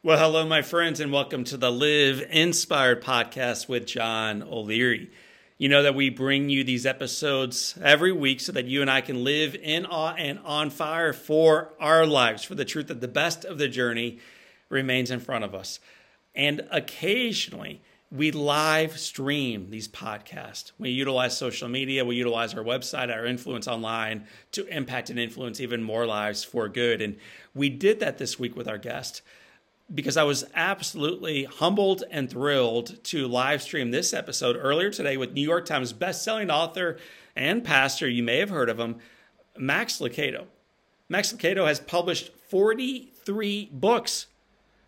Well, hello, my friends, and welcome to the Live Inspired podcast with John O'Leary. You know that we bring you these episodes every week so that you and I can live in awe and on fire for our lives, for the truth that the best of the journey remains in front of us. And occasionally, we live stream these podcasts. We utilize social media, we utilize our website, our influence online to impact and influence even more lives for good. And we did that this week with our guest because I was absolutely humbled and thrilled to live stream this episode earlier today with New York Times bestselling author and pastor, you may have heard of him, Max Lucado. Max Lucado has published 43 books.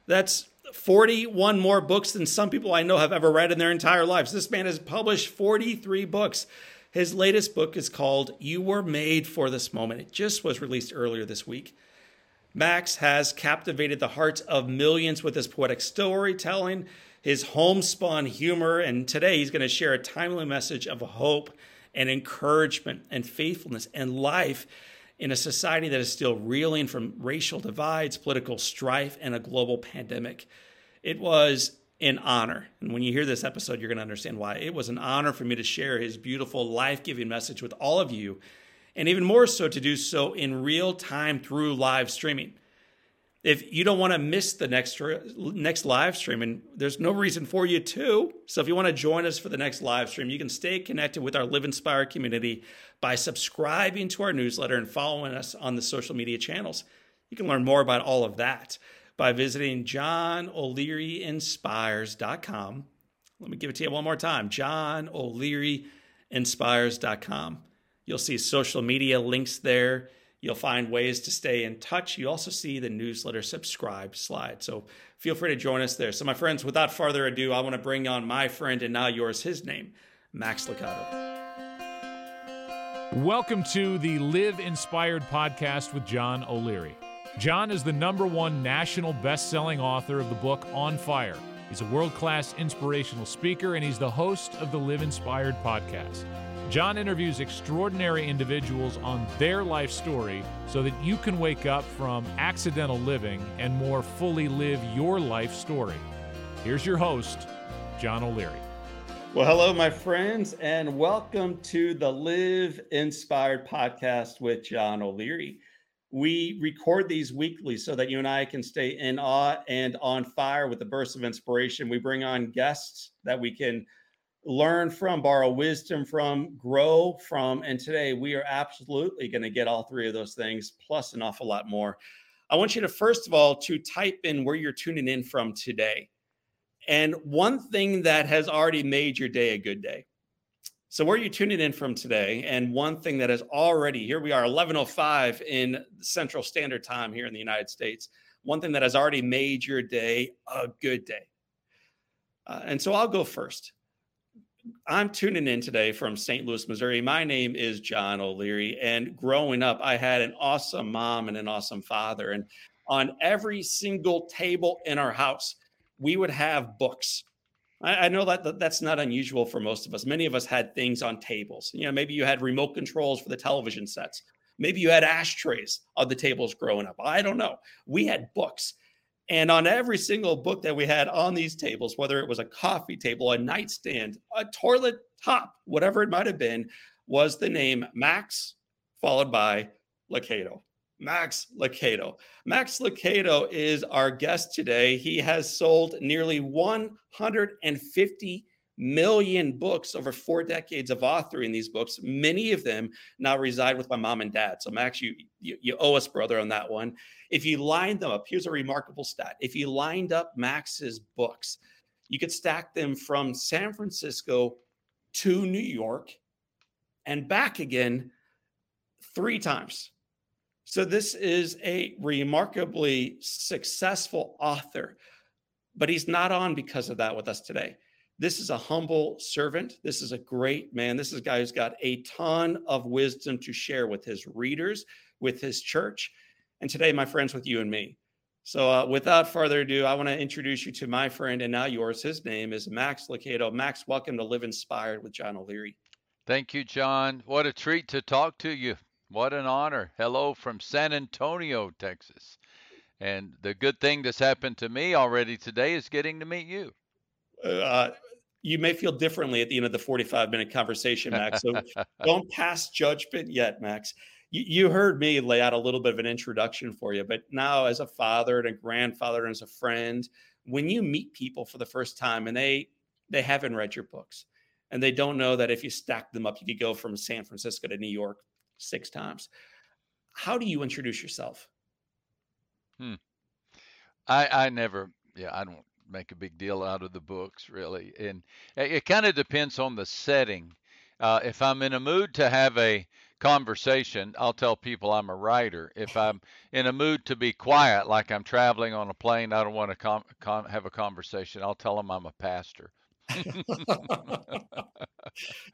That's 41 more books than some people I know have ever read in their entire lives. This man has published 43 books. His latest book is called You Were Made for This Moment. It just was released earlier this week. Max has captivated the hearts of millions with his poetic storytelling, his homespun humor, and today he's going to share a timely message of hope and encouragement and faithfulness and life in a society that is still reeling from racial divides, political strife, and a global pandemic. It was an honor. And when you hear this episode, you're going to understand why. It was an honor for me to share his beautiful, life giving message with all of you and even more so to do so in real time through live streaming. If you don't want to miss the next next live stream, and there's no reason for you to, so if you want to join us for the next live stream, you can stay connected with our Live Inspired community by subscribing to our newsletter and following us on the social media channels. You can learn more about all of that by visiting johnolearyinspires.com. Let me give it to you one more time johnolearyinspires.com. You'll see social media links there. You'll find ways to stay in touch. You also see the newsletter subscribe slide. So feel free to join us there. So, my friends, without further ado, I want to bring on my friend and now yours, his name, Max Lucado. Welcome to the Live Inspired podcast with John O'Leary. John is the number one national best selling author of the book On Fire. He's a world class inspirational speaker, and he's the host of the Live Inspired podcast. John interviews extraordinary individuals on their life story so that you can wake up from accidental living and more fully live your life story. Here's your host, John O'Leary. Well, hello, my friends, and welcome to the Live Inspired podcast with John O'Leary. We record these weekly so that you and I can stay in awe and on fire with the bursts of inspiration. We bring on guests that we can learn from, borrow wisdom from, grow from. And today we are absolutely going to get all three of those things plus an awful lot more. I want you to first of all to type in where you're tuning in from today. And one thing that has already made your day a good day. So where are you tuning in from today? And one thing that has already here we are 11:05 in Central Standard Time here in the United States. One thing that has already made your day a good day. Uh, and so I'll go first. I'm tuning in today from St. Louis, Missouri. My name is John O'Leary. And growing up, I had an awesome mom and an awesome father. And on every single table in our house, we would have books. I, I know that that's not unusual for most of us. Many of us had things on tables. You know, maybe you had remote controls for the television sets. Maybe you had ashtrays on the tables growing up. I don't know. We had books. And on every single book that we had on these tables, whether it was a coffee table, a nightstand, a toilet top, whatever it might have been, was the name Max, followed by Lucado. Max Lucado. Max Lucado is our guest today. He has sold nearly 150 million books over four decades of authoring these books. Many of them now reside with my mom and dad. So Max, you, you, you owe us, brother, on that one. If you lined them up, here's a remarkable stat. If you lined up Max's books, you could stack them from San Francisco to New York and back again three times. So this is a remarkably successful author, but he's not on because of that with us today. This is a humble servant. This is a great man. This is a guy who's got a ton of wisdom to share with his readers, with his church, and today, my friends, with you and me. So, uh, without further ado, I want to introduce you to my friend and now yours. His name is Max Lucado. Max, welcome to Live Inspired with John O'Leary. Thank you, John. What a treat to talk to you. What an honor. Hello from San Antonio, Texas. And the good thing that's happened to me already today is getting to meet you. Uh, you may feel differently at the end of the 45 minute conversation, Max. So don't pass judgment yet, Max. You, you, heard me lay out a little bit of an introduction for you, but now as a father and a grandfather and as a friend, when you meet people for the first time and they they haven't read your books and they don't know that if you stack them up, you could go from San Francisco to New York six times. How do you introduce yourself? Hmm. I I never yeah I don't make a big deal out of the books really, and it, it kind of depends on the setting. Uh, if I'm in a mood to have a conversation, I'll tell people I'm a writer. If I'm in a mood to be quiet, like I'm traveling on a plane, I don't want to com- con- have a conversation. I'll tell them I'm a pastor.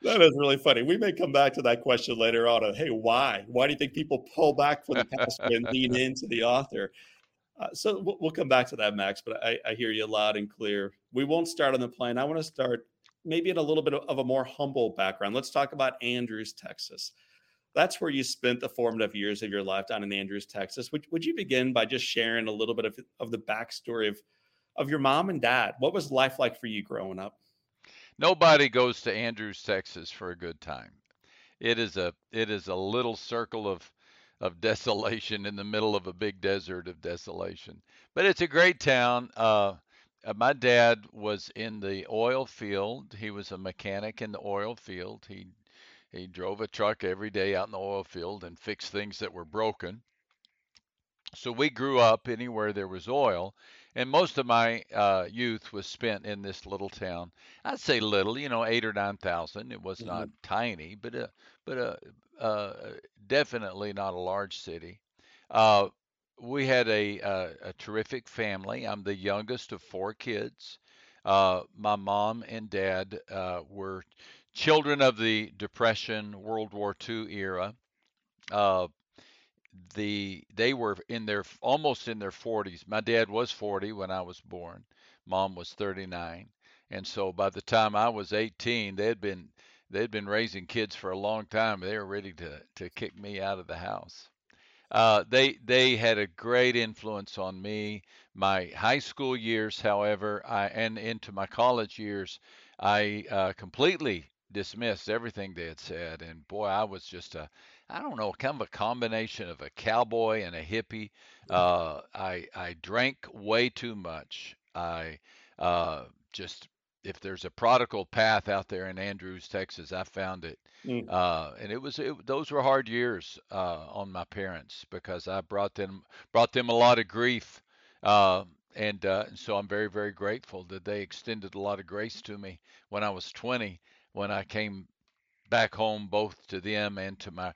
that is really funny. We may come back to that question later on. Of, hey, why? Why do you think people pull back from the pastor and lean into the author? Uh, so we'll, we'll, come back to that, Max. But I, I, hear you loud and clear. We won't start on the plane. I want to start maybe in a little bit of a more humble background. Let's talk about Andrews, Texas. That's where you spent the formative years of your life down in Andrews, Texas. Would, would you begin by just sharing a little bit of, of the backstory of, of your mom and dad? What was life like for you growing up? Nobody goes to Andrews, Texas for a good time. It is a it is a little circle of of desolation in the middle of a big desert of desolation. But it's a great town. Uh, uh, my dad was in the oil field. He was a mechanic in the oil field. He he drove a truck every day out in the oil field and fixed things that were broken. So we grew up anywhere there was oil, and most of my uh, youth was spent in this little town. I'd say little, you know, eight or nine thousand. It was mm-hmm. not tiny, but a but a uh, definitely not a large city. Uh, we had a, a, a, terrific family. I'm the youngest of four kids. Uh, my mom and dad uh, were children of the Depression, World War II era. Uh, the they were in their almost in their 40s. My dad was 40 when I was born. Mom was 39, and so by the time I was 18, they had been they'd been raising kids for a long time. They were ready to to kick me out of the house. Uh, they they had a great influence on me. My high school years, however, I and into my college years, I uh, completely dismissed everything they had said. And boy, I was just a I don't know, kind of a combination of a cowboy and a hippie. Uh, I I drank way too much. I uh, just if there's a prodigal path out there in Andrews, Texas, I found it, mm. uh, and it was it, those were hard years uh, on my parents because I brought them brought them a lot of grief, uh, and, uh, and so I'm very very grateful that they extended a lot of grace to me when I was 20 when I came back home both to them and to my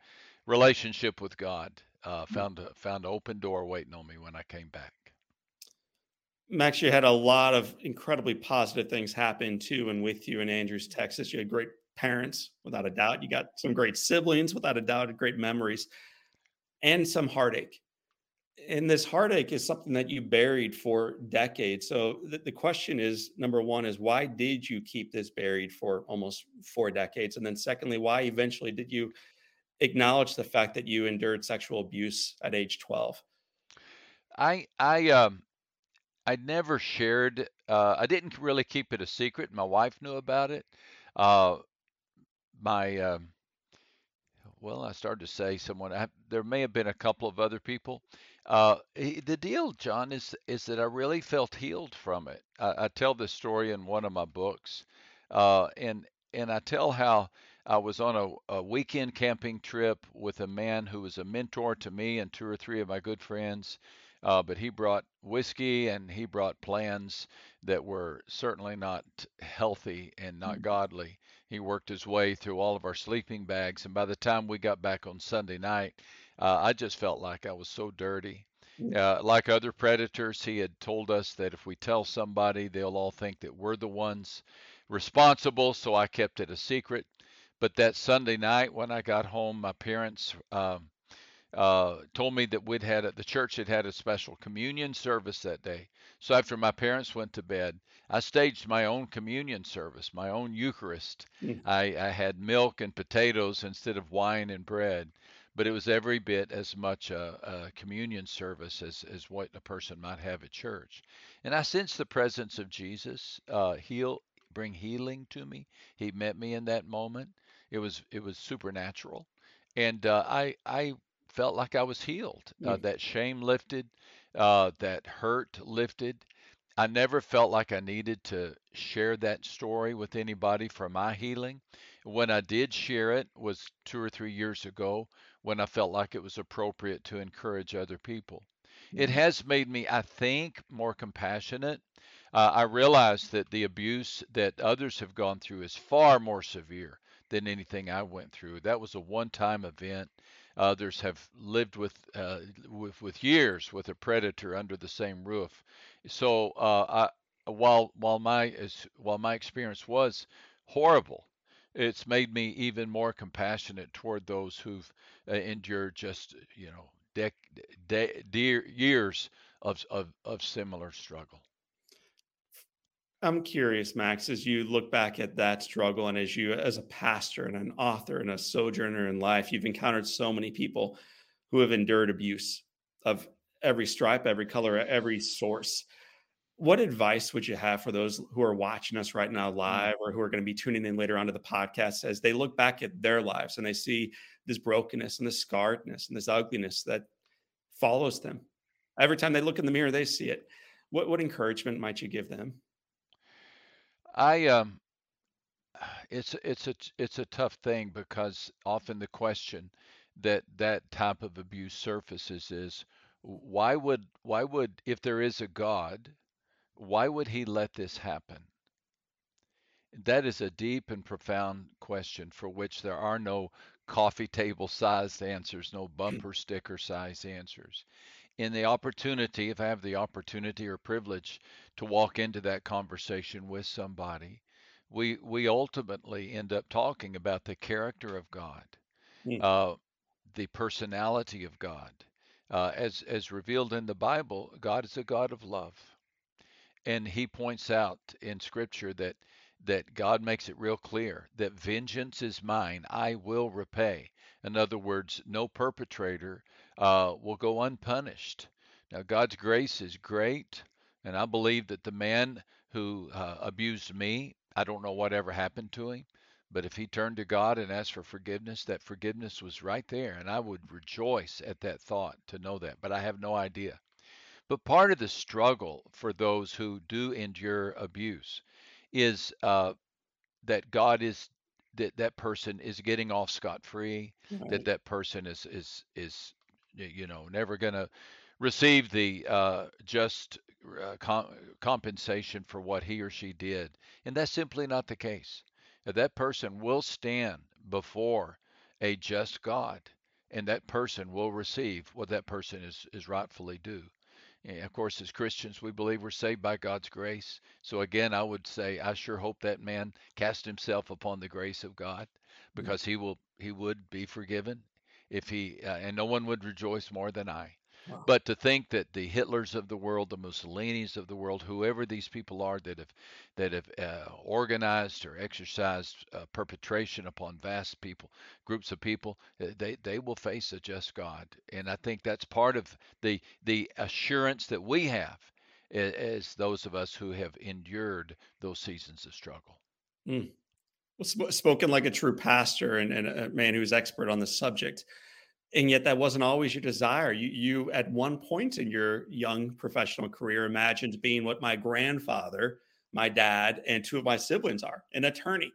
relationship with God. Uh, mm. found a found an open door waiting on me when I came back. Max, you had a lot of incredibly positive things happen to and with you in Andrews, Texas. You had great parents, without a doubt. You got some great siblings, without a doubt, great memories, and some heartache. And this heartache is something that you buried for decades. So the, the question is number one is why did you keep this buried for almost four decades? And then secondly, why eventually did you acknowledge the fact that you endured sexual abuse at age 12? I I um I never shared. Uh, I didn't really keep it a secret. My wife knew about it. Uh, my um, well, I started to say someone. I, there may have been a couple of other people. Uh, the deal, John, is is that I really felt healed from it. I, I tell this story in one of my books, uh, and and I tell how I was on a, a weekend camping trip with a man who was a mentor to me and two or three of my good friends. Uh, but he brought whiskey and he brought plans that were certainly not healthy and not mm-hmm. godly. He worked his way through all of our sleeping bags, and by the time we got back on Sunday night, uh, I just felt like I was so dirty. Uh, like other predators, he had told us that if we tell somebody, they'll all think that we're the ones responsible. So I kept it a secret. But that Sunday night, when I got home, my parents um, uh, told me that we'd had a, the church had had a special communion service that day. So after my parents went to bed, I staged my own communion service, my own Eucharist. Mm. I, I had milk and potatoes instead of wine and bread. but it was every bit as much a, a communion service as, as what a person might have at church. And I sensed the presence of Jesus uh, heal, bring healing to me. He met me in that moment. It was it was supernatural, and uh, I I felt like I was healed. Uh, that shame lifted, uh, that hurt lifted. I never felt like I needed to share that story with anybody for my healing. When I did share it was two or three years ago when I felt like it was appropriate to encourage other people. It has made me, I think, more compassionate. Uh, I realize that the abuse that others have gone through is far more severe than anything I went through. That was a one-time event. Others have lived with, uh, with with years with a predator under the same roof. So uh, I, while while my while my experience was horrible, it's made me even more compassionate toward those who've uh, endured just you know dec- de- dear years of, of of similar struggle. I'm curious, Max, as you look back at that struggle and as you, as a pastor and an author and a sojourner in life, you've encountered so many people who have endured abuse of every stripe, every color, every source. What advice would you have for those who are watching us right now Mm. live or who are going to be tuning in later on to the podcast as they look back at their lives and they see this brokenness and this scarredness and this ugliness that follows them? Every time they look in the mirror, they see it. What, what encouragement might you give them? I um it's it's a it's a tough thing because often the question that that type of abuse surfaces is why would why would if there is a God, why would he let this happen? That is a deep and profound question for which there are no coffee table sized answers, no bumper sticker sized answers. In the opportunity, if I have the opportunity or privilege to walk into that conversation with somebody, we we ultimately end up talking about the character of God, Mm, uh, the personality of God. Uh, as as revealed in the Bible, God is a God of love and he points out in scripture that that God makes it real clear that vengeance is mine, I will repay. In other words, no perpetrator uh, will go unpunished. Now, God's grace is great, and I believe that the man who uh, abused me, I don't know whatever happened to him, but if he turned to God and asked for forgiveness, that forgiveness was right there, and I would rejoice at that thought to know that, but I have no idea. But part of the struggle for those who do endure abuse is uh, that God is that that person is getting off scot free, that right. that person is is is you know never going to receive the uh, just uh, com- compensation for what he or she did, and that's simply not the case. Uh, That person will stand before a just God, and that person will receive what that person is is rightfully due. And of course, as Christians, we believe we're saved by God's grace. So again, I would say I sure hope that man cast himself upon the grace of God, Mm, because he will he would be forgiven if he uh, and no one would rejoice more than I. Wow. But to think that the Hitlers of the world, the Mussolinis of the world, whoever these people are that have that have uh, organized or exercised uh, perpetration upon vast people, groups of people, uh, they they will face a just God, and I think that's part of the the assurance that we have as those of us who have endured those seasons of struggle. Mm. Spoken like a true pastor and, and a man who's expert on the subject. And yet, that wasn't always your desire. You, you, at one point in your young professional career, imagined being what my grandfather, my dad, and two of my siblings are an attorney.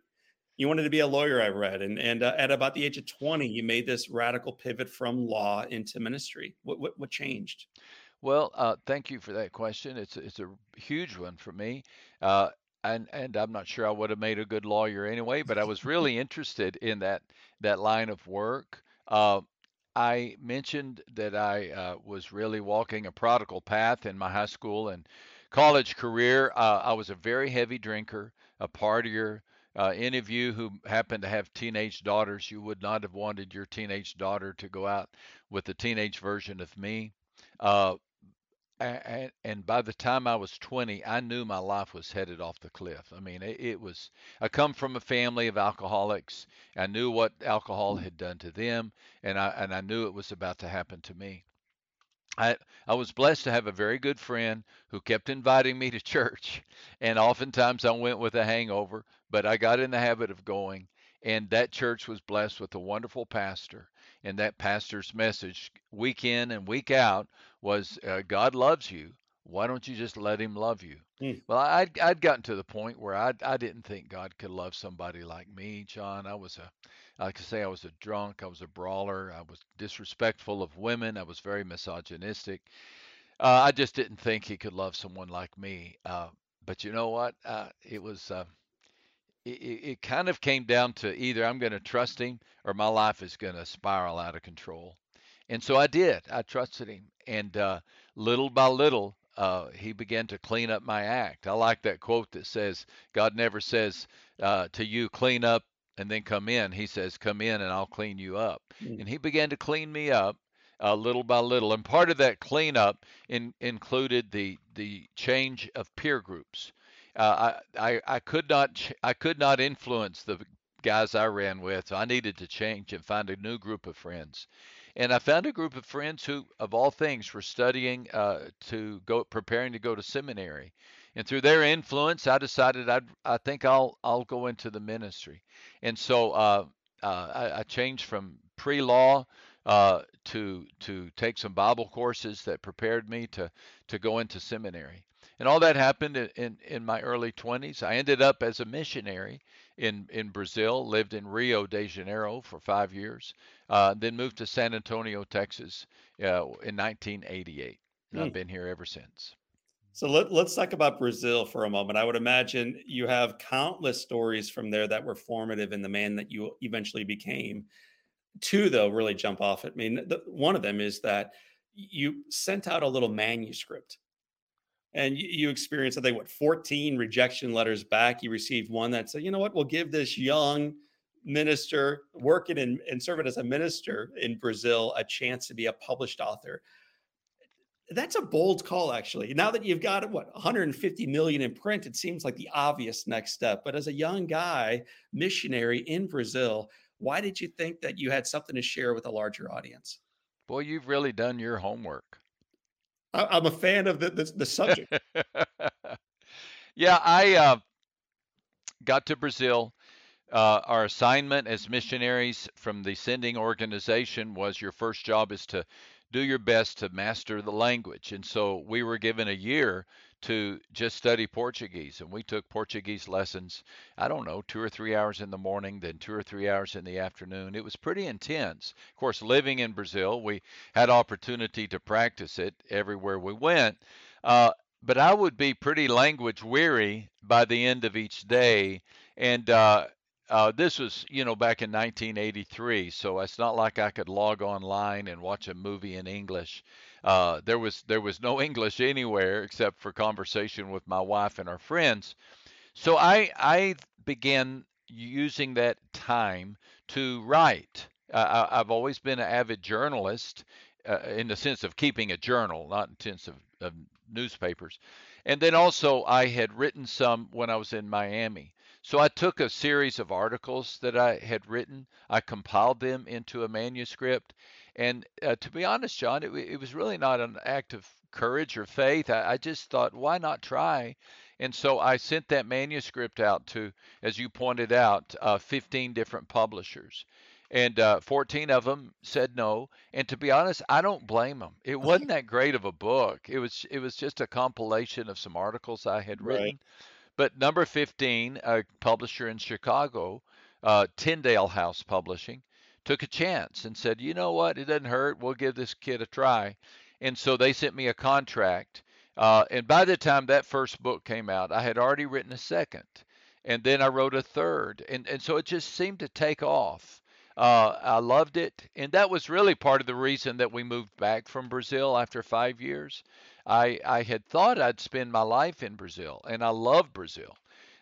You wanted to be a lawyer, I read. And, and uh, at about the age of 20, you made this radical pivot from law into ministry. What, what, what changed? Well, uh, thank you for that question. It's it's a huge one for me, uh, and and I'm not sure I would have made a good lawyer anyway, but I was really interested in that that line of work. Uh, I mentioned that I uh, was really walking a prodigal path in my high school and college career. Uh, I was a very heavy drinker, a partier. Uh, any of you who happen to have teenage daughters, you would not have wanted your teenage daughter to go out with the teenage version of me. And, and by the time I was 20, I knew my life was headed off the cliff. I mean, it, it, was. I come from a family of alcoholics. I knew what alcohol had done to them, and I and I knew it was about to happen to me. I I was blessed to have a very good friend who kept inviting me to church, and oftentimes I went with a hangover, but I got in the habit of going. And that church was blessed with a wonderful pastor, and that pastor's message week in and week out was uh, God loves you. Why don't you just let him love you? Mm. Well, I'd, I'd gotten to the point where I, I didn't think God could love somebody like me, John. I was a, like I say, I was a drunk. I was a brawler. I was disrespectful of women. I was very misogynistic. Uh, I just didn't think he could love someone like me. Uh, but you know what? Uh, it was, uh, it, it kind of came down to either I'm going to trust him or my life is going to spiral out of control. And so I did. I trusted him. And uh, little by little, uh, he began to clean up my act. I like that quote that says, God never says uh, to you, clean up and then come in. He says, come in and I'll clean you up. Mm. And he began to clean me up. Uh, little by little, and part of that cleanup in, included the the change of peer groups. Uh, I, I I could not I could not influence the guys I ran with. So I needed to change and find a new group of friends. And I found a group of friends who, of all things, were studying uh, to go, preparing to go to seminary. And through their influence, I decided I'd, I think I'll, I'll go into the ministry. And so uh, uh, I, I, changed from pre-law uh, to to take some Bible courses that prepared me to to go into seminary. And all that happened in, in, in my early 20s. I ended up as a missionary in, in Brazil, lived in Rio de Janeiro for five years, uh, then moved to San Antonio, Texas uh, in 1988. Mm. I've hmm. been here ever since. So let, us talk about Brazil for a moment. I would imagine you have countless stories from there that were formative in the man that you eventually became. Two, though, really jump off at me. The, one of them is that you sent out a little manuscript and you, experienced, I think, what, 14 rejection letters back. You received one that said, you know what, we'll give this young minister working in, and serving as a minister in Brazil a chance to be a published author. That's a bold call, actually. Now that you've got what 150 million in print, it seems like the obvious next step. But as a young guy, missionary in Brazil, why did you think that you had something to share with a larger audience? Boy, you've really done your homework. I, am a fan of the the, the subject. yeah, I uh, got to Brazil. Uh, our assignment as missionaries from the sending organization was your first job is to do your best to master the language. And so we were given a year to just study Portuguese. And we took Portuguese lessons, I don't know, two or three hours in the morning, then two or three hours in the afternoon. It was pretty intense. Of course, living in Brazil, we had opportunity to practice it everywhere we went. Uh, but I would be pretty language weary by the end of each day. And uh, uh, this was, you know, back in 1983, so it's not like I could log online and watch a movie in English. Uh, there was there was no English anywhere except for conversation with my wife and our friends. So I I began using that time to write. Uh, I, have always been an avid journalist uh, in the sense of keeping a journal, not in sense of, of newspapers. And then also I had written some when I was in Miami. So I took a series of articles that I had written, I compiled them into a manuscript. And uh, to be honest, John, it, it, was really not an act of courage or faith. I, I just thought, why not try? And so I sent that manuscript out to, as you pointed out, uh, 15 different publishers. And uh, 14 of them said no. And to be honest, I don't blame them. It wasn't that great of a book. It was it was just a compilation of some articles I had written. Right. But number 15, a publisher in Chicago, uh, Tyndale House Publishing, took a chance and said, you know what, it doesn't hurt. We'll give this kid a try. And so they sent me a contract. Uh, and by the time that first book came out, I had already written a second. And then I wrote a third. And, and so it just seemed to take off. Uh, I loved it. And that was really part of the reason that we moved back from Brazil after five years. I, I had thought I'd spend my life in Brazil, and I love Brazil.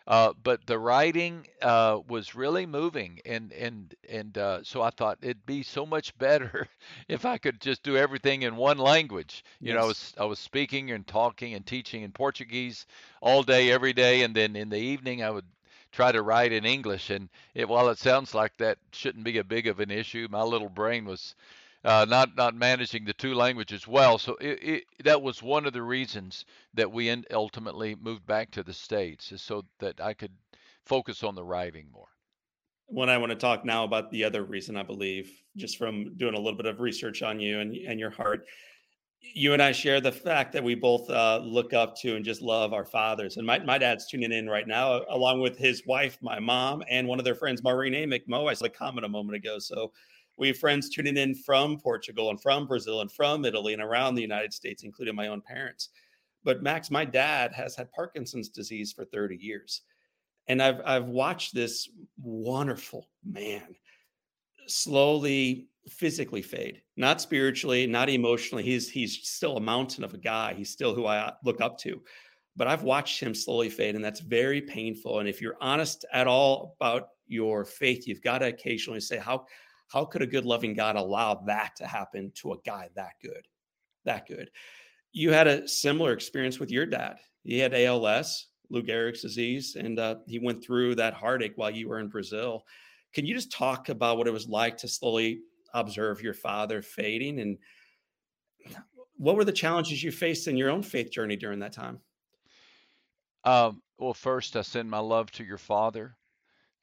Uh, but the writing uh, was really moving, and and and uh, so I thought it'd be so much better if I could just do everything in one language. You know, I was I was speaking and talking and teaching in Portuguese all day, every day, and then in the evening I would try to write in English. And it, while it sounds like that shouldn't be a big of an issue, my little brain was uh, not not managing the two languages well. So it, it, that was one of the reasons that we ultimately moved back to the states, is so that I could focus on the writing more. When I want to talk now about the other reason, I believe, just from doing a little bit of research on you and, and your heart, you and I share the fact that we both uh, look up to and just love our fathers. And my, my dad's tuning in right now, along with his wife, my mom, and one of their friends, Maureen Amick Mo. I saw a comment a moment ago. So we have friends tuning in from Portugal and from Brazil and from Italy and around the United States, including my own parents. But Max, my dad has had Parkinson's disease for 30 years. And I've I've watched this wonderful man slowly physically fade, not spiritually, not emotionally. He's he's still a mountain of a guy. He's still who I look up to. But I've watched him slowly fade, and that's very painful. And if you're honest at all about your faith, you've got to occasionally say, how how could a good loving God allow that to happen to a guy that good? That good. You had a similar experience with your dad. He had ALS, Lou Gehrig's disease, and uh, he went through that heartache while you were in Brazil. Can you just talk about what it was like to slowly observe your father fading and what were the challenges you faced in your own faith journey during that time? Um, well, first, I send my love to your father.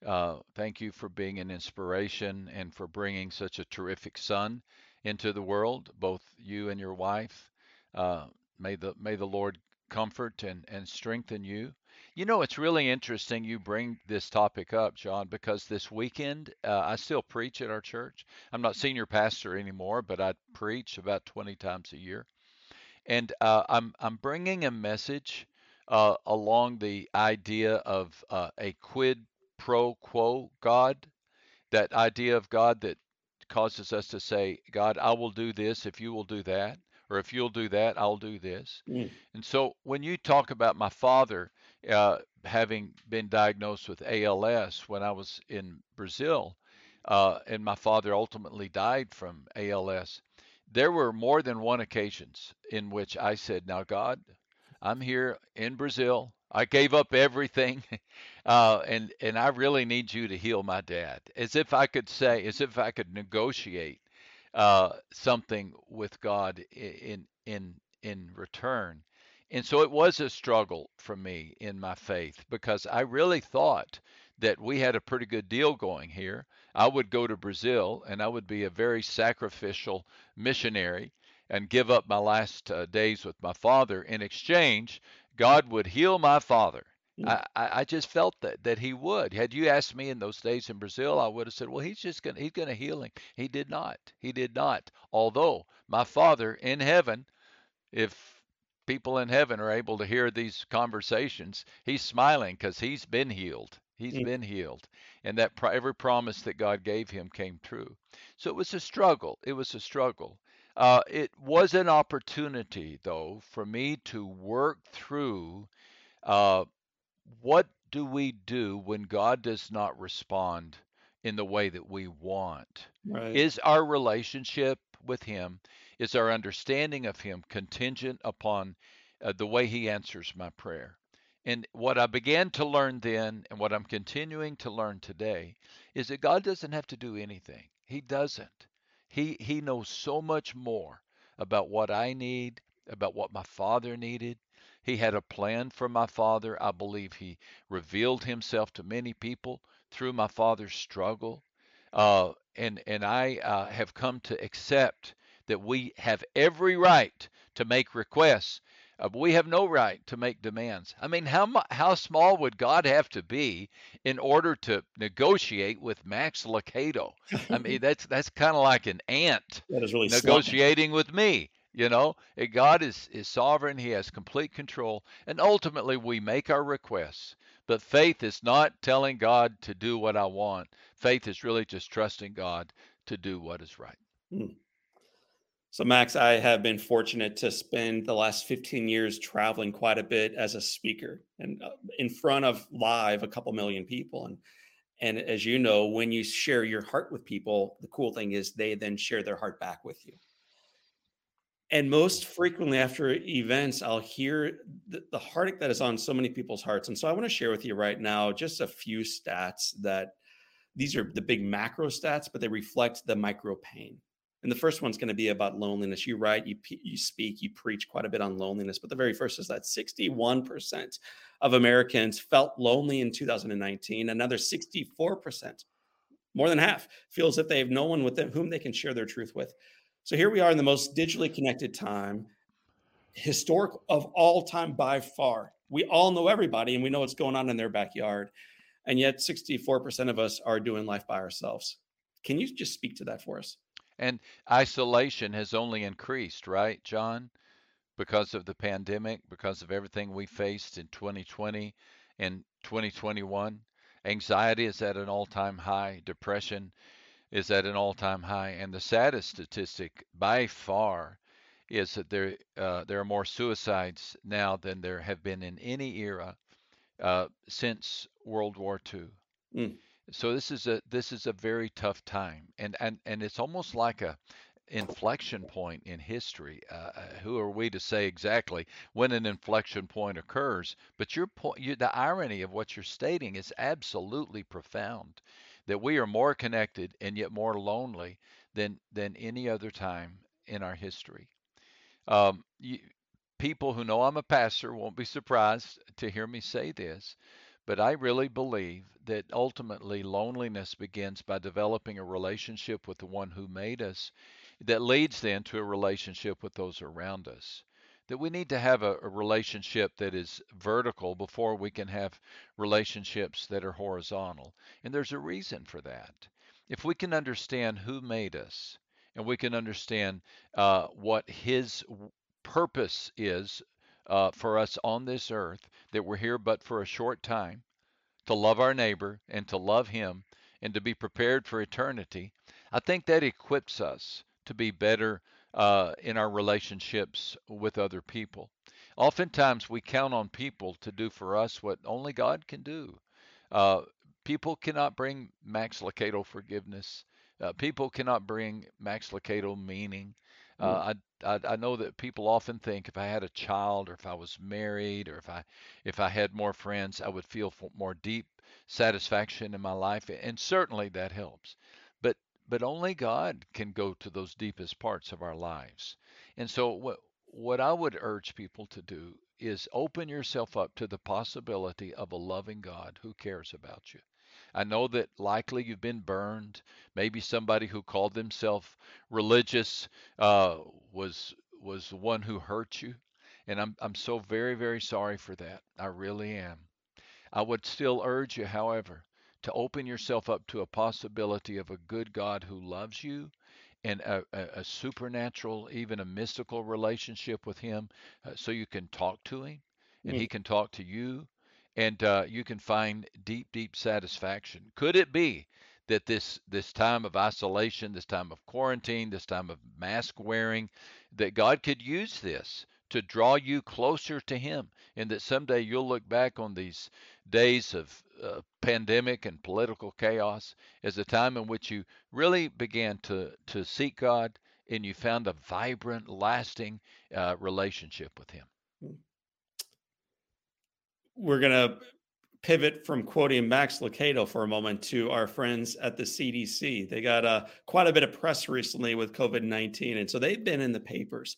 Uh, thank you for being an inspiration and for bringing such a terrific son into the world, both you and your wife. Uh, may the may the Lord comfort and, and strengthen you. You know, it's really interesting you bring this topic up, John, because this weekend uh, I still preach at our church. I'm not senior pastor anymore, but I preach about 20 times a year, and uh, I'm I'm bringing a message uh, along the idea of uh, a quid pro quo God, that idea of God that causes us to say, God, I will do this if you will do that, or if you'll do that, I'll do this. Mm, And so when you talk about my father uh, having been diagnosed with ALS when I was in Brazil, uh, and my father ultimately died from ALS, there were more than one occasions in which I said, Now, God, I'm here in Brazil. I gave up everything, uh, and and I really need you to heal my dad. As if I could say, as if I could negotiate uh, something with God in in in return. And so it was a struggle for me in my faith because I really thought that we had a pretty good deal going here. I would go to Brazil and I would be a very sacrificial missionary and give up my last uh, days with my father. In exchange, God would heal my father. I, I just felt that that he would. Had you asked me in those days in Brazil, I would have said, "Well, he's just gonna he's gonna heal him." He did not. He did not. Although my Father in heaven, if people in heaven are able to hear these conversations, he's smiling because he's been healed. He's mm, been healed, and that every promise that God gave him came true. So it was a struggle. It was a struggle. Uh, it was an opportunity, though, for me to work through. Uh, what do we do when God does not respond in the way that we want? right. Is our relationship with Him, is our understanding of Him contingent upon uh, the way He answers my prayer? And what I began to learn then, and what I'm continuing to learn today, is that God doesn't have to do anything. He doesn't. He He knows so much more about what I need, about what my father needed. He had a plan for my father. I believe he revealed himself to many people through my father's struggle. Uh, and and I uh, have come to accept that we have every right to make requests. Uh, we have no right to make demands. I mean, how how small would God have to be in order to negotiate with Max Lucado? I mean, that's that's kind of like an ant that is really negotiating with me. You know, God is is sovereign. He has complete control, and ultimately we make our requests. But faith is not telling God to do what I want. Faith is really just trusting God to do what is right. Mm. So, Max, I have been fortunate to spend the last 15 years traveling quite a bit as a speaker and uh, in front of live a couple million people. And and as you know, when you share your heart with people, the cool thing is they then share their heart back with you. And most frequently after events, I'll hear the, the heartache that is on so many people's hearts. And so I want to share with you right now just a few stats that these are the big macro stats, but they reflect the micro pain. And the first one's going to be about loneliness. You write, you you speak, you preach quite a bit on loneliness. But the very first is that 61% of Americans felt lonely in 2019. Another 64%, more than half, feels that they have no one with them whom they can share their truth with. So here we are in the most digitally connected time, historic of all time by far. We all know everybody and we know what's going on in their backyard. And yet 64% of us are doing life by ourselves. Can you just speak to that for us? And isolation has only increased, right, John? Because of the pandemic, because of everything we faced in 2020 and 2021. Anxiety is at an all time high, depression is at an all time high. And the saddest statistic by far is that there, uh, there are more suicides now than there have been in any era uh, since World War II. Mm so this is a this is a very tough time and and and it's almost like a inflection point in history uh, uh, who are we to say exactly when an inflection point occurs but your point you, the irony of what you're stating is absolutely profound that we are more connected and yet more lonely than than any other time in our history. Um, you, people who know i'm a pastor won't be surprised to hear me say this but I really believe that ultimately loneliness begins by developing a relationship with the one who made us that leads then to a relationship with those around us. That we need to have a, a relationship that is vertical before we can have relationships that are horizontal. And there's a reason for that. If we can understand who made us and we can understand uh, what his purpose is uh, for us on this earth, that we're here but for a short time, to love our neighbor and to love him and to be prepared for eternity, I think that equips us to be better uh, in our relationships with other people. Oftentimes, we count on people to do for us what only God can do. Uh, people cannot bring Max Lucado forgiveness. Uh, people cannot bring Max Lucado meaning. Uh, I, I, I know that people often think if I had a child or if I was married or if I if I had more friends, I would feel more deep satisfaction in my life, and certainly that helps. But but only God can go to those deepest parts of our lives. And so what what I would urge people to do is open yourself up to the possibility of a loving God who cares about you. I know that likely you've been burned. Maybe somebody who called themselves religious uh, was was one who hurt you, and I'm I'm so very very sorry for that. I really am. I would still urge you, however, to open yourself up to a possibility of a good God who loves you and a, a, a supernatural, even a mystical relationship with Him, uh, so you can talk to Him and mm. He can talk to you and uh, you can find deep, deep satisfaction. Could it be that this this time of isolation, this time of quarantine, this time of mask wearing, that God could use this to draw you closer to Him, and that someday you'll look back on these days of uh, pandemic and political chaos as a time in which you really began to to seek God and you found a vibrant, lasting uh, relationship with Him. We're going to pivot from quoting Max Lucado for a moment to our friends at the CDC. They got uh, quite a bit of press recently with COVID 19, and so they've been in the papers.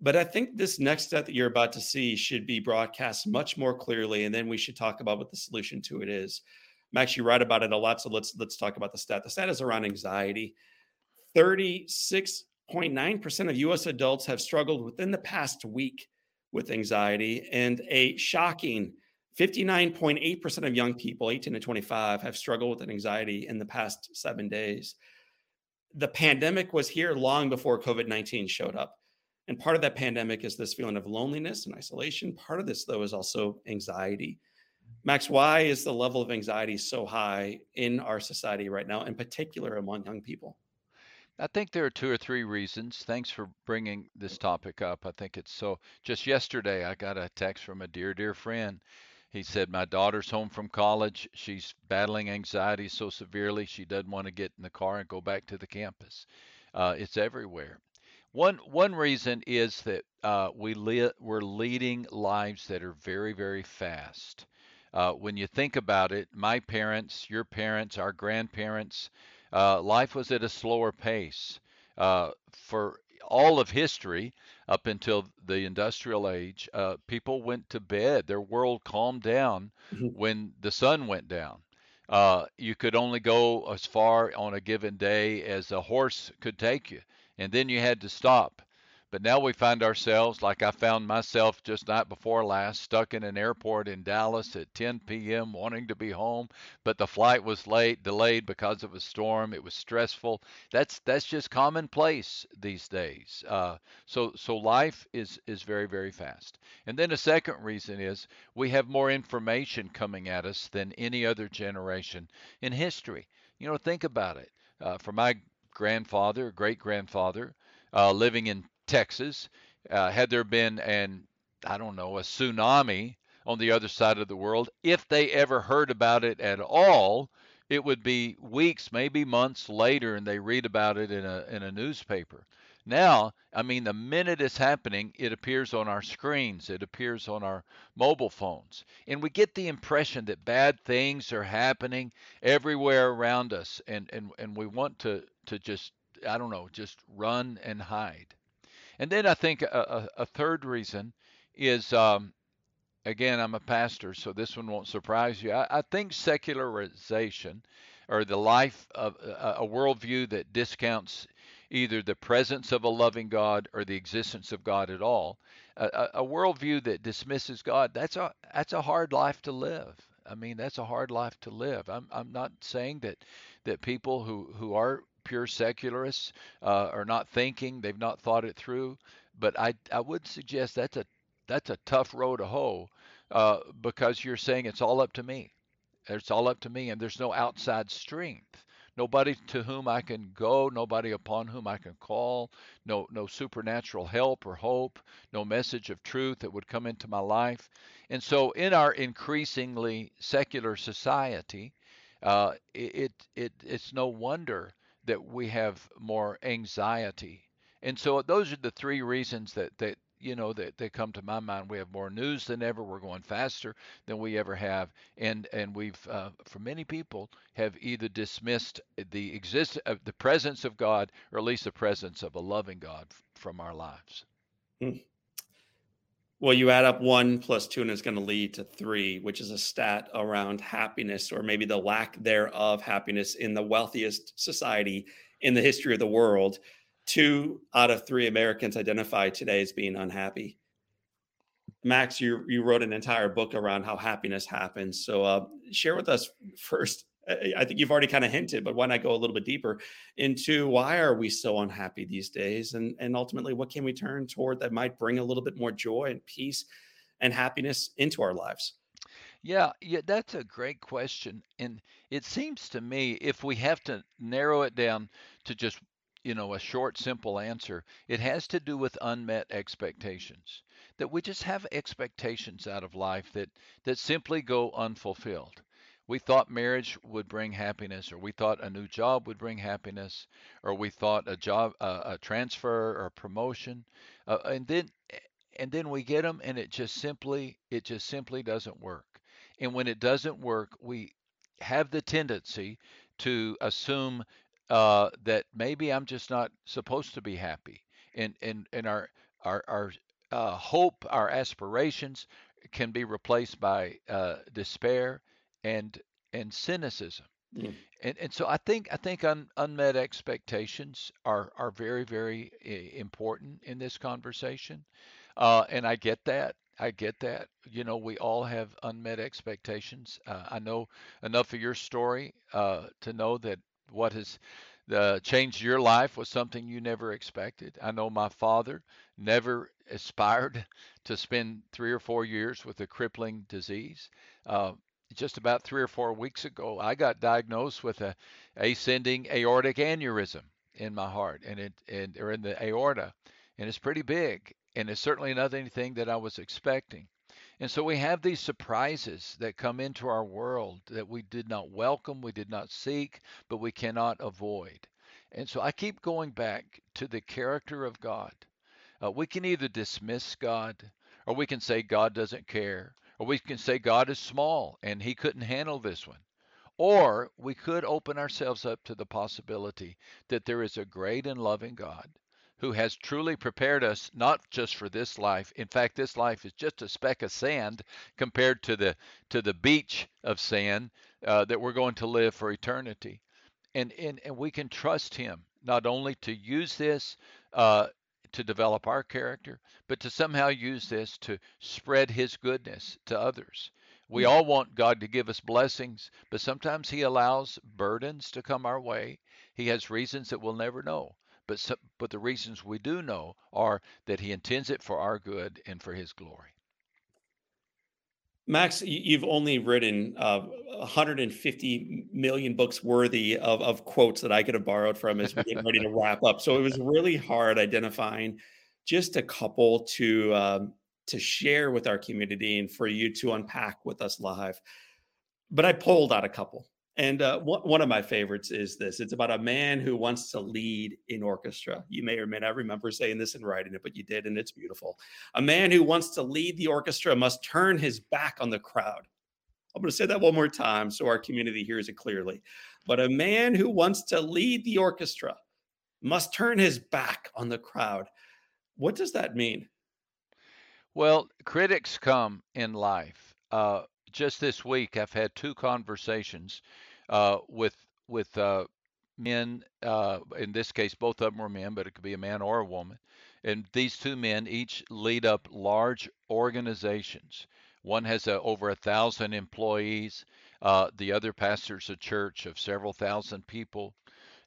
But I think this next step that you're about to see should be broadcast much more clearly, and then we should talk about what the solution to it is. Max, you write about it a lot, so let's let's talk about the stat. The stat is around anxiety. Thirty-six point nine percent of U.S. adults have struggled within the past week with anxiety, and a shocking 59.8% of young people, 18 to 25, have struggled with anxiety in the past seven days. The pandemic was here long before COVID 19 showed up. And part of that pandemic is this feeling of loneliness and isolation. Part of this, though, is also anxiety. Max, why is the level of anxiety so high in our society right now, in particular among young people? I think there are two or three reasons. Thanks for bringing this topic up. I think it's so. Just yesterday, I got a text from a dear, dear friend. He said, My daughter's home from college. She's battling anxiety so severely she doesn't want to get in the car and go back to the campus. Uh, it's everywhere. One one reason is that uh, we li- we're leading lives that are very very fast. Uh, when you think about it, my parents, your parents, our grandparents, uh, life was at a slower pace. Uh, for all of history, up until the industrial age, uh, people went to bed. Their world calmed down mm-hmm. when the sun went down. Uh, you could only go as far on a given day as a horse could take you, and then you had to stop. But now we find ourselves, like I found myself just night before last, stuck in an airport in Dallas at 10 p.m., wanting to be home, but the flight was late, delayed because of a storm. It was stressful. That's that's just commonplace these days. Uh, so so life is is very very fast. And then a second reason is we have more information coming at us than any other generation in history. You know, think about it. Uh, for my grandfather, great grandfather, uh, living in Texas. Uh, had there been an, I don't know, a tsunami on the other side of the world, if they ever heard about it at all, it would be weeks, maybe months later, and they read about it in a in a newspaper. Now, I mean, the minute it's happening, it appears on our screens, it appears on our mobile phones, and we get the impression that bad things are happening everywhere around us, and and and we want to to just I don't know, just run and hide. And then I think a, a, a third reason is, um, again, I'm a pastor, so this one won't surprise you. I, I think secularization or the life of a, a worldview that discounts either the presence of a loving God or the existence of God at all. A, a, worldview that dismisses God, that's a that's a hard life to live. I mean, that's a hard life to live. I'm I'm not saying that that people who who are pure secularists uh, are not thinking, they've not thought it through. But I, I would suggest that's a that's a tough row to hoe uh, because you're saying it's all up to me. It's all up to me, and there's no outside strength. Nobody to whom I can go, nobody upon whom I can call, no no supernatural help or hope, no message of truth that would come into my life. And so, in our increasingly secular society, uh, it, it it's no wonder that we have more anxiety. And so those are the three reasons that that you know that they come to my mind. We have more news than ever. We're going faster than we ever have, and and we've uh, for many people have either dismissed the exist uh, the presence of God or at least the presence of a loving God from our lives. Hmm. Well, you add up one plus two, and it's going to lead to three, which is a stat around happiness or maybe the lack thereof happiness in the wealthiest society in the history of the world. Two out of three Americans identify today as being unhappy. Max, you you wrote an entire book around how happiness happens. So, uh, share with us first I think you've already kind of hinted, but why not go a little bit deeper into why are we so unhappy these days, and and ultimately what can we turn toward that might bring a little bit more joy and peace and happiness into our lives? Yeah, yeah, that's a great question, and it seems to me if we have to narrow it down to just you know a short, simple answer, it has to do with unmet expectations. That we just have expectations out of life that that simply go unfulfilled we thought marriage would bring happiness or we thought a new job would bring happiness or we thought a job uh, a transfer or a promotion. Uh, and then and then we get them and it just simply it just simply doesn't work. And when it doesn't work we have the tendency to assume uh, that maybe i'm just not supposed to be happy. And and and our our our uh, hope our aspirations can be replaced by uh, despair and and cynicism. And, and so I think I think un, unmet expectations are are very very important in this conversation, uh, and I get that. I get that. You know, we all have unmet expectations. Uh, I know enough of your story uh, to know that what has uh, changed your life was something you never expected. I know my father never aspired to spend three or four years with a crippling disease. Uh, just about three or four weeks ago, I got diagnosed with a ascending aortic aneurysm. in my heart and it and or in the aorta, and it's pretty big, and it's certainly not anything that I was expecting. And so we have these surprises that come into our world that we did not welcome, we did not seek, but we cannot avoid. And so I keep going back to the character of God. Uh, we can either dismiss God, or we can say God doesn't care, or we can say God is small and he couldn't handle this one. Or we could open ourselves up to the possibility that there is a great and loving God who has truly prepared us not just for this life. In fact, this life is just a speck of sand compared to the to the beach of sand uh, that we're going to live for eternity. And, and and we can trust Him not only to use this uh, to develop our character, but to somehow use this to spread His goodness to others. We mm. all want God to give us blessings, but sometimes He allows burdens to come our way. He has reasons that we'll never know. But, so, but the reasons we do know are that He intends it for our good and for His glory. Max, you've only written uh, 150 million books worthy of, of quotes that I could have borrowed from as we're getting ready to wrap up. So it was really hard identifying just a couple to um, to share with our community and for you to unpack with us live. But I pulled out a couple. And uh, one of my favorites is this it's about a man who wants to lead in orchestra. You may or may not remember saying this and writing it, but you did, and it's beautiful. A man who wants to lead the orchestra must turn his back on the crowd. I'm going to say that one more time so our community hears it clearly. But a man who wants to lead the orchestra must turn his back on the crowd. What does that mean? Well, critics come in life. Uh, just this week, I've had two conversations uh, with with uh, men. Uh, in this case, both of them were men, but it could be a man or a woman. And these two men each lead up large organizations. One has a, over a thousand employees. Uh, the other pastors a church of several thousand people,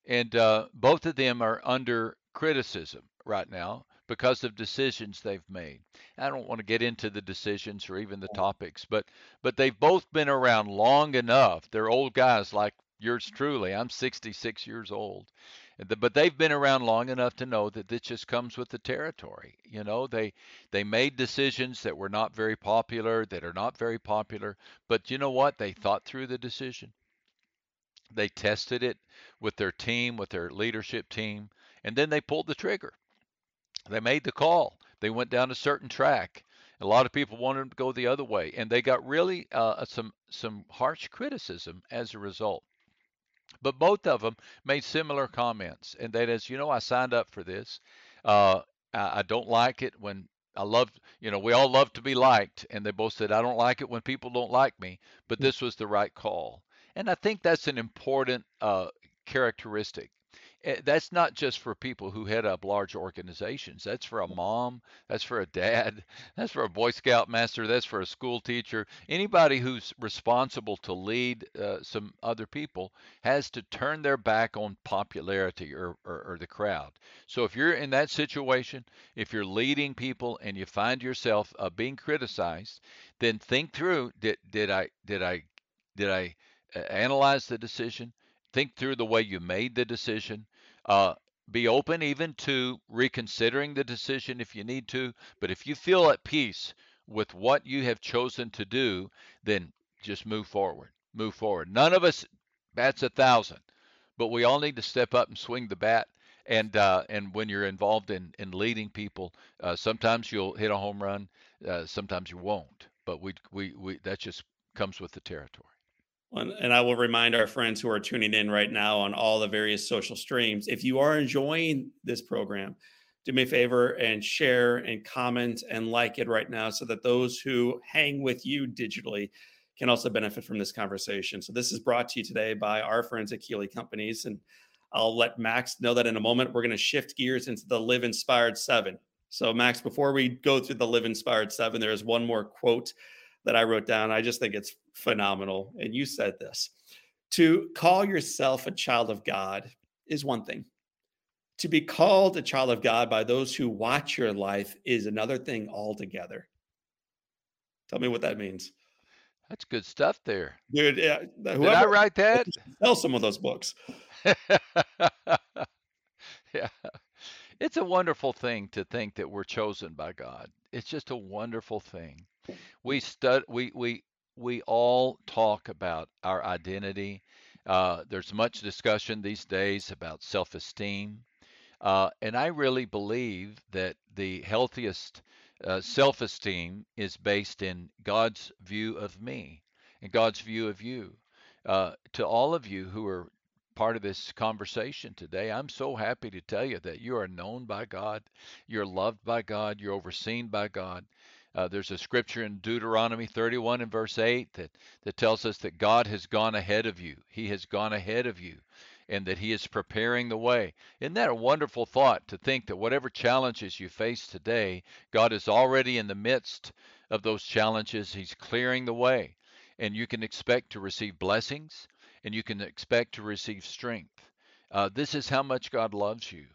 and uh, both of them are under criticism right now because of decisions they've made. I don't want to get into the decisions or even the topics, but but they've both been around long enough. They're old guys like yours truly. I'm 66 years old. But they've been around long enough to know that this just comes with the territory. You know, they they made decisions that were not very popular, that are not very popular. But you know what? They thought through the decision. They tested it with their team, with their leadership team, and then they pulled the trigger they made the call. They went down a certain track. A lot of people wanted to go the other way, and they got really uh, some some harsh criticism as a result. But both of them made similar comments, and that is, you know, I signed up for this. Uh, I, I don't like it when I love, you know, we all love to be liked, and they both said, I don't like it when people don't like me, but mm. this was the right call. And I think that's an important uh, characteristic that's not just for people who head up large organizations. That's for a mom, that's for a dad, that's for a Boy Scout master, that's for a school teacher. Anybody who's responsible to lead uh, some other people has to turn their back on popularity or, or, or the crowd. So if you're in that situation, if you're leading people and you find yourself uh, being criticized, then think through: did did I did I did I uh, analyze the decision? Think through the way you made the decision. Uh, be open even to reconsidering the decision if you need to. But if you feel at peace with what you have chosen to do, then just move forward. Move forward. None of us bats a thousand, but we all need to step up and swing the bat. And uh, and when you're involved in in leading people, uh, sometimes you'll hit a home run, uh, sometimes you won't. But we we we that just comes with the territory. And I will remind our friends who are tuning in right now on all the various social streams if you are enjoying this program, do me a favor and share and comment and like it right now so that those who hang with you digitally can also benefit from this conversation. So, this is brought to you today by our friends at Keeley Companies. And I'll let Max know that in a moment we're going to shift gears into the Live Inspired Seven. So, Max, before we go through the Live Inspired Seven, there is one more quote that I wrote down. I just think it's phenomenal. And you said this to call yourself a child of God is one thing. To be called a child of God by those who watch your life is another thing altogether. Tell me what that means. That's good stuff there. Dude, yeah, Did I write that? Sell some of those books. Yeah. It's a wonderful thing to think that we're chosen by God. It's just a wonderful thing. We stud we we we all talk about our identity. Uh, there's much discussion these days about self-esteem. Uh, and I really believe that the healthiest uh, self-esteem is based in God's view of me and God's view of you. Uh, to all of you who are part of this conversation today, I'm so happy to tell you that you are known by God, you're loved by God, you're overseen by God. Uh, there's a scripture in Deuteronomy 31 and verse 8 that, that tells us that God has gone ahead of you. He has gone ahead of you and that He is preparing the way. Isn't that a wonderful thought to think that whatever challenges you face today, God is already in the midst of those challenges? He's clearing the way, and you can expect to receive blessings and you can expect to receive strength. Uh, this is how much God loves you.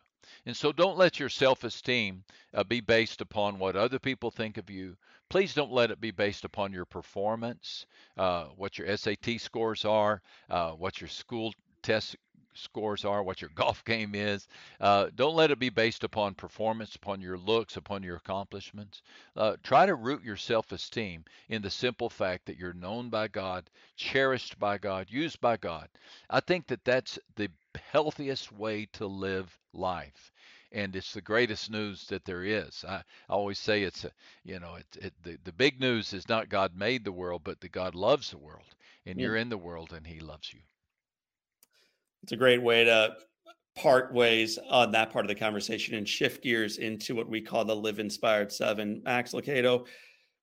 And so don't let your self esteem uh, be based upon what other people think of you. Please don't let it be based upon your performance, uh, what your SAT scores are, uh, what your school test scores are, what your golf game is. Uh, don't let it be based upon performance, upon your looks, upon your accomplishments. Uh, try to root your self esteem in the simple fact that you're known by God, cherished by God, used by God. I think that that's the healthiest way to live life. And it's the greatest news that there is. I, I always say it's, a, you know, it, it, the, the big news is not God made the world, but that God loves the world. And Yeah. you're in the world and He loves you. It's a great way to part ways on that part of the conversation and shift gears into what we call the Live Inspired Seven. Max Lucado,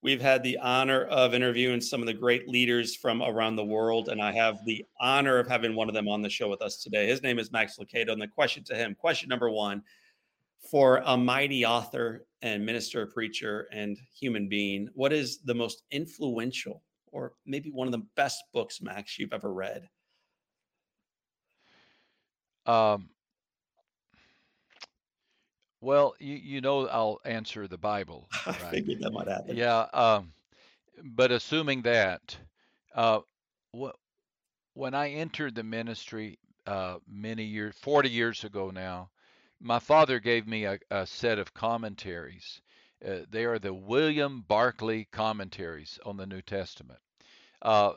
we've had the honor of interviewing some of the great leaders from around the world, and I have the honor of having one of them on the show with us today. His name is Max Lucado, and the question to him, question number one, for a mighty author and minister, preacher, and human being, what is the most influential or maybe one of the best books, Max, you've ever read? Um, well, you, you know I'll answer the Bible, I right? figured that might happen. Yeah, um, but assuming that, uh, wh- when I entered the ministry uh, many years, 40 years ago now, my father gave me a, a set of commentaries. Uh, they are the William Barclay commentaries on the New Testament. Uh,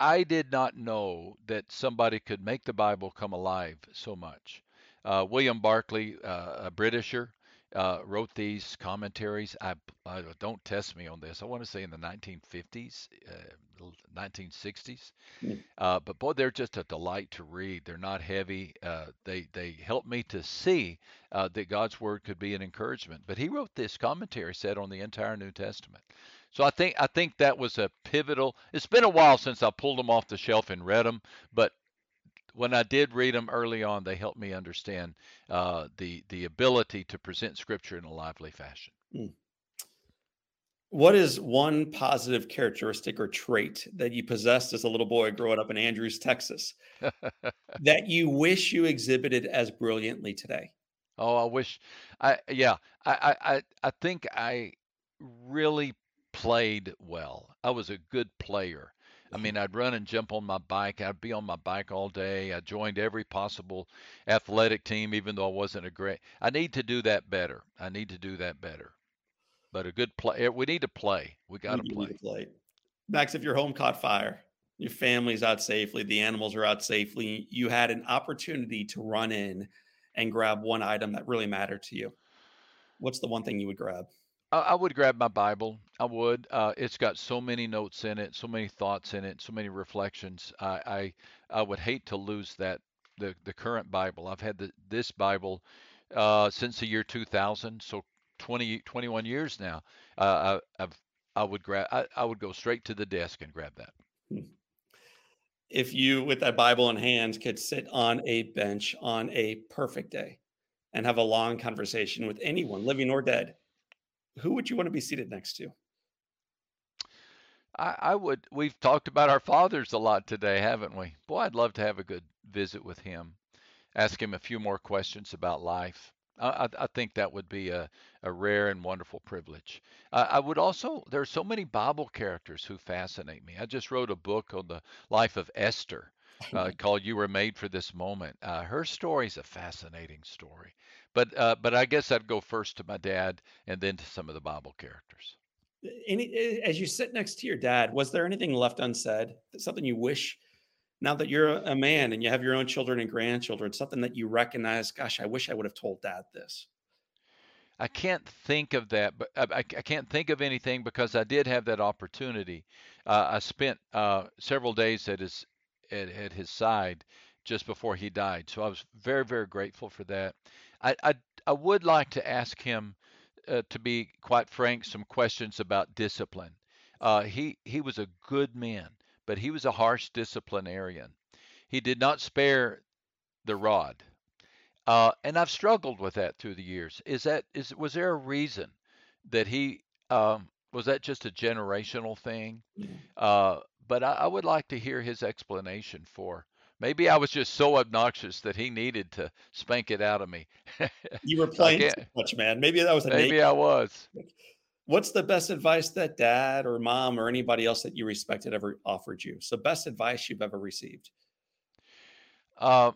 I did not know that somebody could make the Bible come alive so much. Uh, William Barclay, uh, a Britisher, uh, wrote these commentaries. I, I don't test me on this. I want to say in the 1950s, uh, 1960s. Mm. Uh, but boy, they're just a delight to read. They're not heavy. Uh, they they help me to see uh, that God's word could be an encouragement. But he wrote this commentary set on the entire New Testament. So I think I think that was a pivotal. It's been a while since I pulled them off the shelf and read them, but when I did read them early on, they helped me understand uh, the the ability to present Scripture in a lively fashion. What is one positive characteristic or trait that you possessed as a little boy growing up in Andrews, Texas, that you wish you exhibited as brilliantly today? Oh, I wish I yeah, I I I I think I really played well. I was a good player. I mm-hmm. mean, I'd run and jump on my bike. I'd be on my bike all day. I joined every possible athletic team, even though I wasn't a great. I need to do that better. I need to do that better. But a good play. Eh, we need to play. We got to play. to play. Max, if your home caught fire, your family's out safely, the animals are out safely, you had an opportunity to run in and grab one item that really mattered to you. What's the one thing you would grab? I, would grab my Bible. I would. Uh, it's got so many notes in it, so many thoughts in it, so many reflections. I I, I would hate to lose that the the current Bible. I've had the, this Bible uh, since the year 2000, so 20 21 years now. Uh, I, I've I would grab. I, I would go straight to the desk and grab that. If you, with that Bible in hand, could sit on a bench on a perfect day and have a long conversation with anyone, living or dead, who would you want to be seated next to? I, I would. We've talked about our fathers a lot today, haven't we? Boy, I'd love to have a good visit with him. Ask him a few more questions about life. I, I, think that would be a, a rare and wonderful privilege. Uh, I would also. There are so many Bible characters who fascinate me. I just wrote a book on the life of Esther. uh, called "You Were Made for This Moment." Uh, her story is a fascinating story, but uh, but I guess I'd go first to my dad and then to some of the Bible characters. Any, as you sit next to your dad, was there anything left unsaid? Something you wish now that you're a man and you have your own children and grandchildren, something that you recognize, gosh, I wish I would have told dad this. I can't think of that, but I, I can't think of anything because I did have that opportunity. Uh, I spent uh, several days at his at, at, his side just before he died, so I was very very grateful for that. I I, I would like to ask him, uh, to be quite frank, some questions about discipline. Uh, he he was a good man but he was a harsh disciplinarian. He did not spare the rod. Uh, and I've struggled with that through the years. Is that is was there a reason that he um, was that just a generational thing? Uh, but I, I, would like to hear his explanation for. Maybe I was just so obnoxious that he needed to spank it out of me. you were playing too much, man. Maybe that was a maybe I was. What's the best advice that dad or mom or anybody else that you respected ever offered you? So, best advice you've ever received? Uh,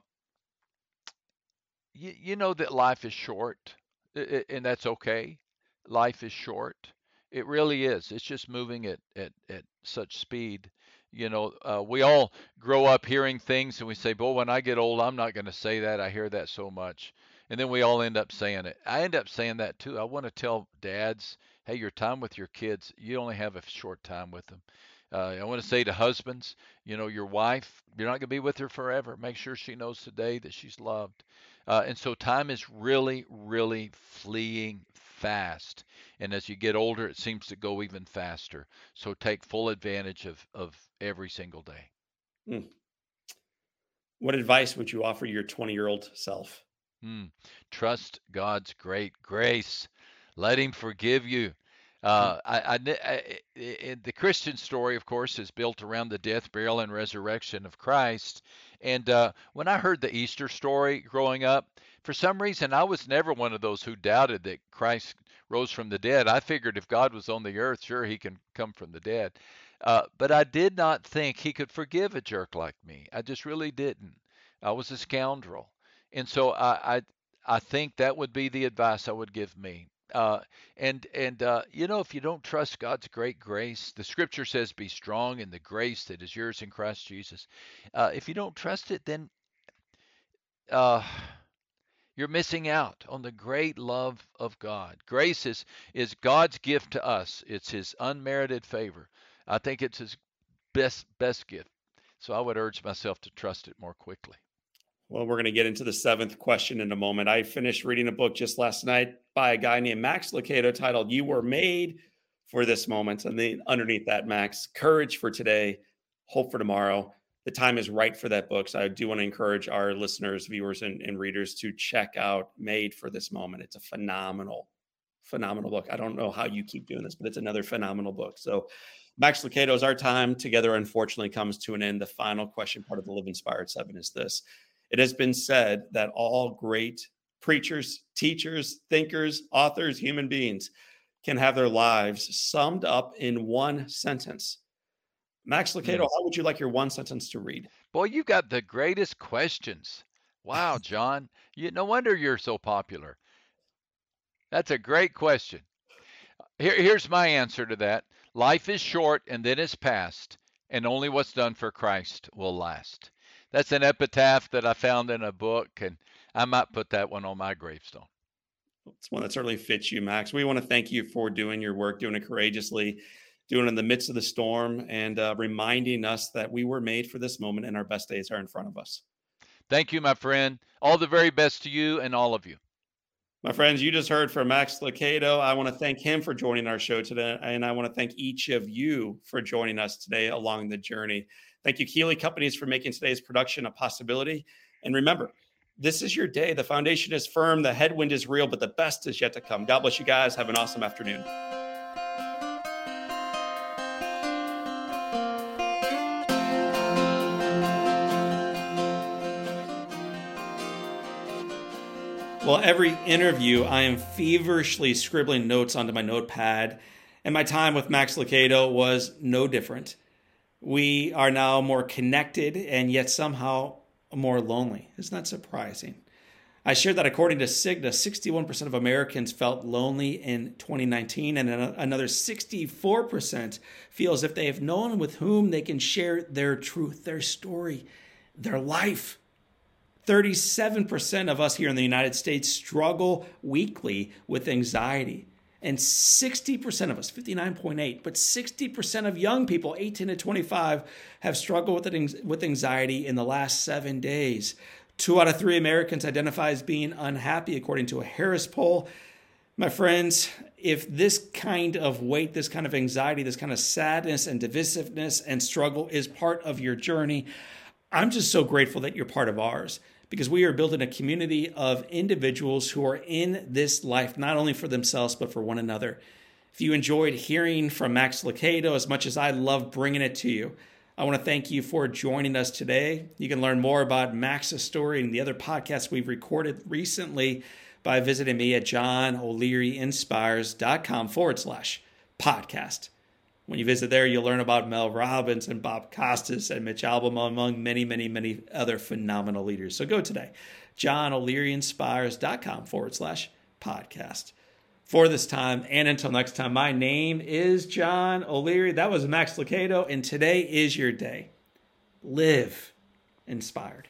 you, you know that life is short, and that's okay. Life is short. It really is. It's just moving at, at, at such speed. You know, uh, we all grow up hearing things and we say, "Boy, when I get old, I'm not going to say that. I hear that so much." And then we all end up saying it. I end up saying that too. I want to tell dads hey, your time with your kids, you only have a short time with them. Uh, I want to say to husbands, you know, your wife, you're not going to be with her forever. Make sure she knows today that she's loved. Uh, and so time is really, really fleeing fast. And as you get older, it seems to go even faster. So take full advantage of, of every single day. Hmm. What advice would you offer your 20 year old self? Hmm. Trust God's great grace. Let him forgive you. Uh, I, I, I, the Christian story, of course, is built around the death, burial, and resurrection of Christ. And uh, when I heard the Easter story growing up, for some reason, I was never one of those who doubted that Christ rose from the dead. I figured if God was on the earth, sure, he can come from the dead. Uh, but I did not think he could forgive a jerk like me. I just really didn't. I was a scoundrel. And so I, I, I think that would be the advice I would give me. Uh, and and uh, you know, if you don't trust God's great grace, the Scripture says, "Be strong in the grace that is yours in Christ Jesus." Uh, if you don't trust it, then uh, you're missing out on the great love of God. Grace is is God's gift to us. It's His unmerited favor. I think it's His best best gift. So I would urge myself to trust it more quickly. Well, we're going to get into the seventh question in a moment. I finished reading a book just last night by a guy named Max Lucado titled You Were Made for This Moment. And then underneath that, Max, courage for today, hope for tomorrow. The time is right for that book. So I do want to encourage our listeners, viewers, and, and readers to check out Made for This Moment. It's a phenomenal, phenomenal book. I don't know how you keep doing this, but it's another phenomenal book. So Max Lucado's our time together unfortunately comes to an end. The final question part of the Live Inspired Seven is this it has been said that all great preachers, teachers, thinkers, authors, human beings can have their lives summed up in one sentence. Max Lucado, how would you like your one sentence to read? Boy, you got the greatest questions. Wow, John. you, no wonder you're so popular. That's a great question. Here, here's my answer to that Life is short and then is past, and only what's done for Christ will last that's an epitaph that I found in a book, and I might put that one on my gravestone. It's one that certainly fits you, Max. We want to thank you for doing your work, doing it courageously, doing it in the midst of the storm, and uh, reminding us that we were made for this moment and our best days are in front of us. Thank you, my friend. All the very best to you and all of you. My friends, you just heard from Max Lucado. I want to thank him for joining our show today, and I want to thank each of you for joining us today along the journey. Thank you, Keeley Companies, for making today's production a possibility. And remember, this is your day. The foundation is firm, the headwind is real, but the best is yet to come. God bless you guys. Have an awesome afternoon. Well, every interview, I am feverishly scribbling notes onto my notepad, and my time with Max Lucado was no different We are now more connected and yet somehow more lonely. Isn't that surprising? I shared that according to Cigna, 61% of Americans felt lonely in 2019, and another 64% feel as if they have no one with whom they can share their truth, their story, their life. 37% of us here in the United States struggle weekly with anxiety. And 60% of us, 59.8, but 60% of young people, 18 to 25, have struggled with, with anxiety in the last seven days. Two out of three Americans identify as being unhappy, according to a Harris poll. My friends, if this kind of weight, this kind of anxiety, this kind of sadness and divisiveness and struggle is part of your journey, I'm just so grateful that you're part of ours because we are building a community of individuals who are in this life, not only for themselves, but for one another. If you enjoyed hearing from Max Lucado as much as I love bringing it to you, I want to thank you for joining us today. You can learn more about Max's story and the other podcasts we've recorded recently by visiting me at johnolearyinspires.com forward slash podcast. When you visit there, you'll learn about Mel Robbins and Bob Costas and Mitch Albom, among many, many, many other phenomenal leaders. So go today, johnolearyinspires.com forward slash podcast for this time. And until next time, my name is John O'Leary. That was Max Lucado, and today is your day. Live inspired.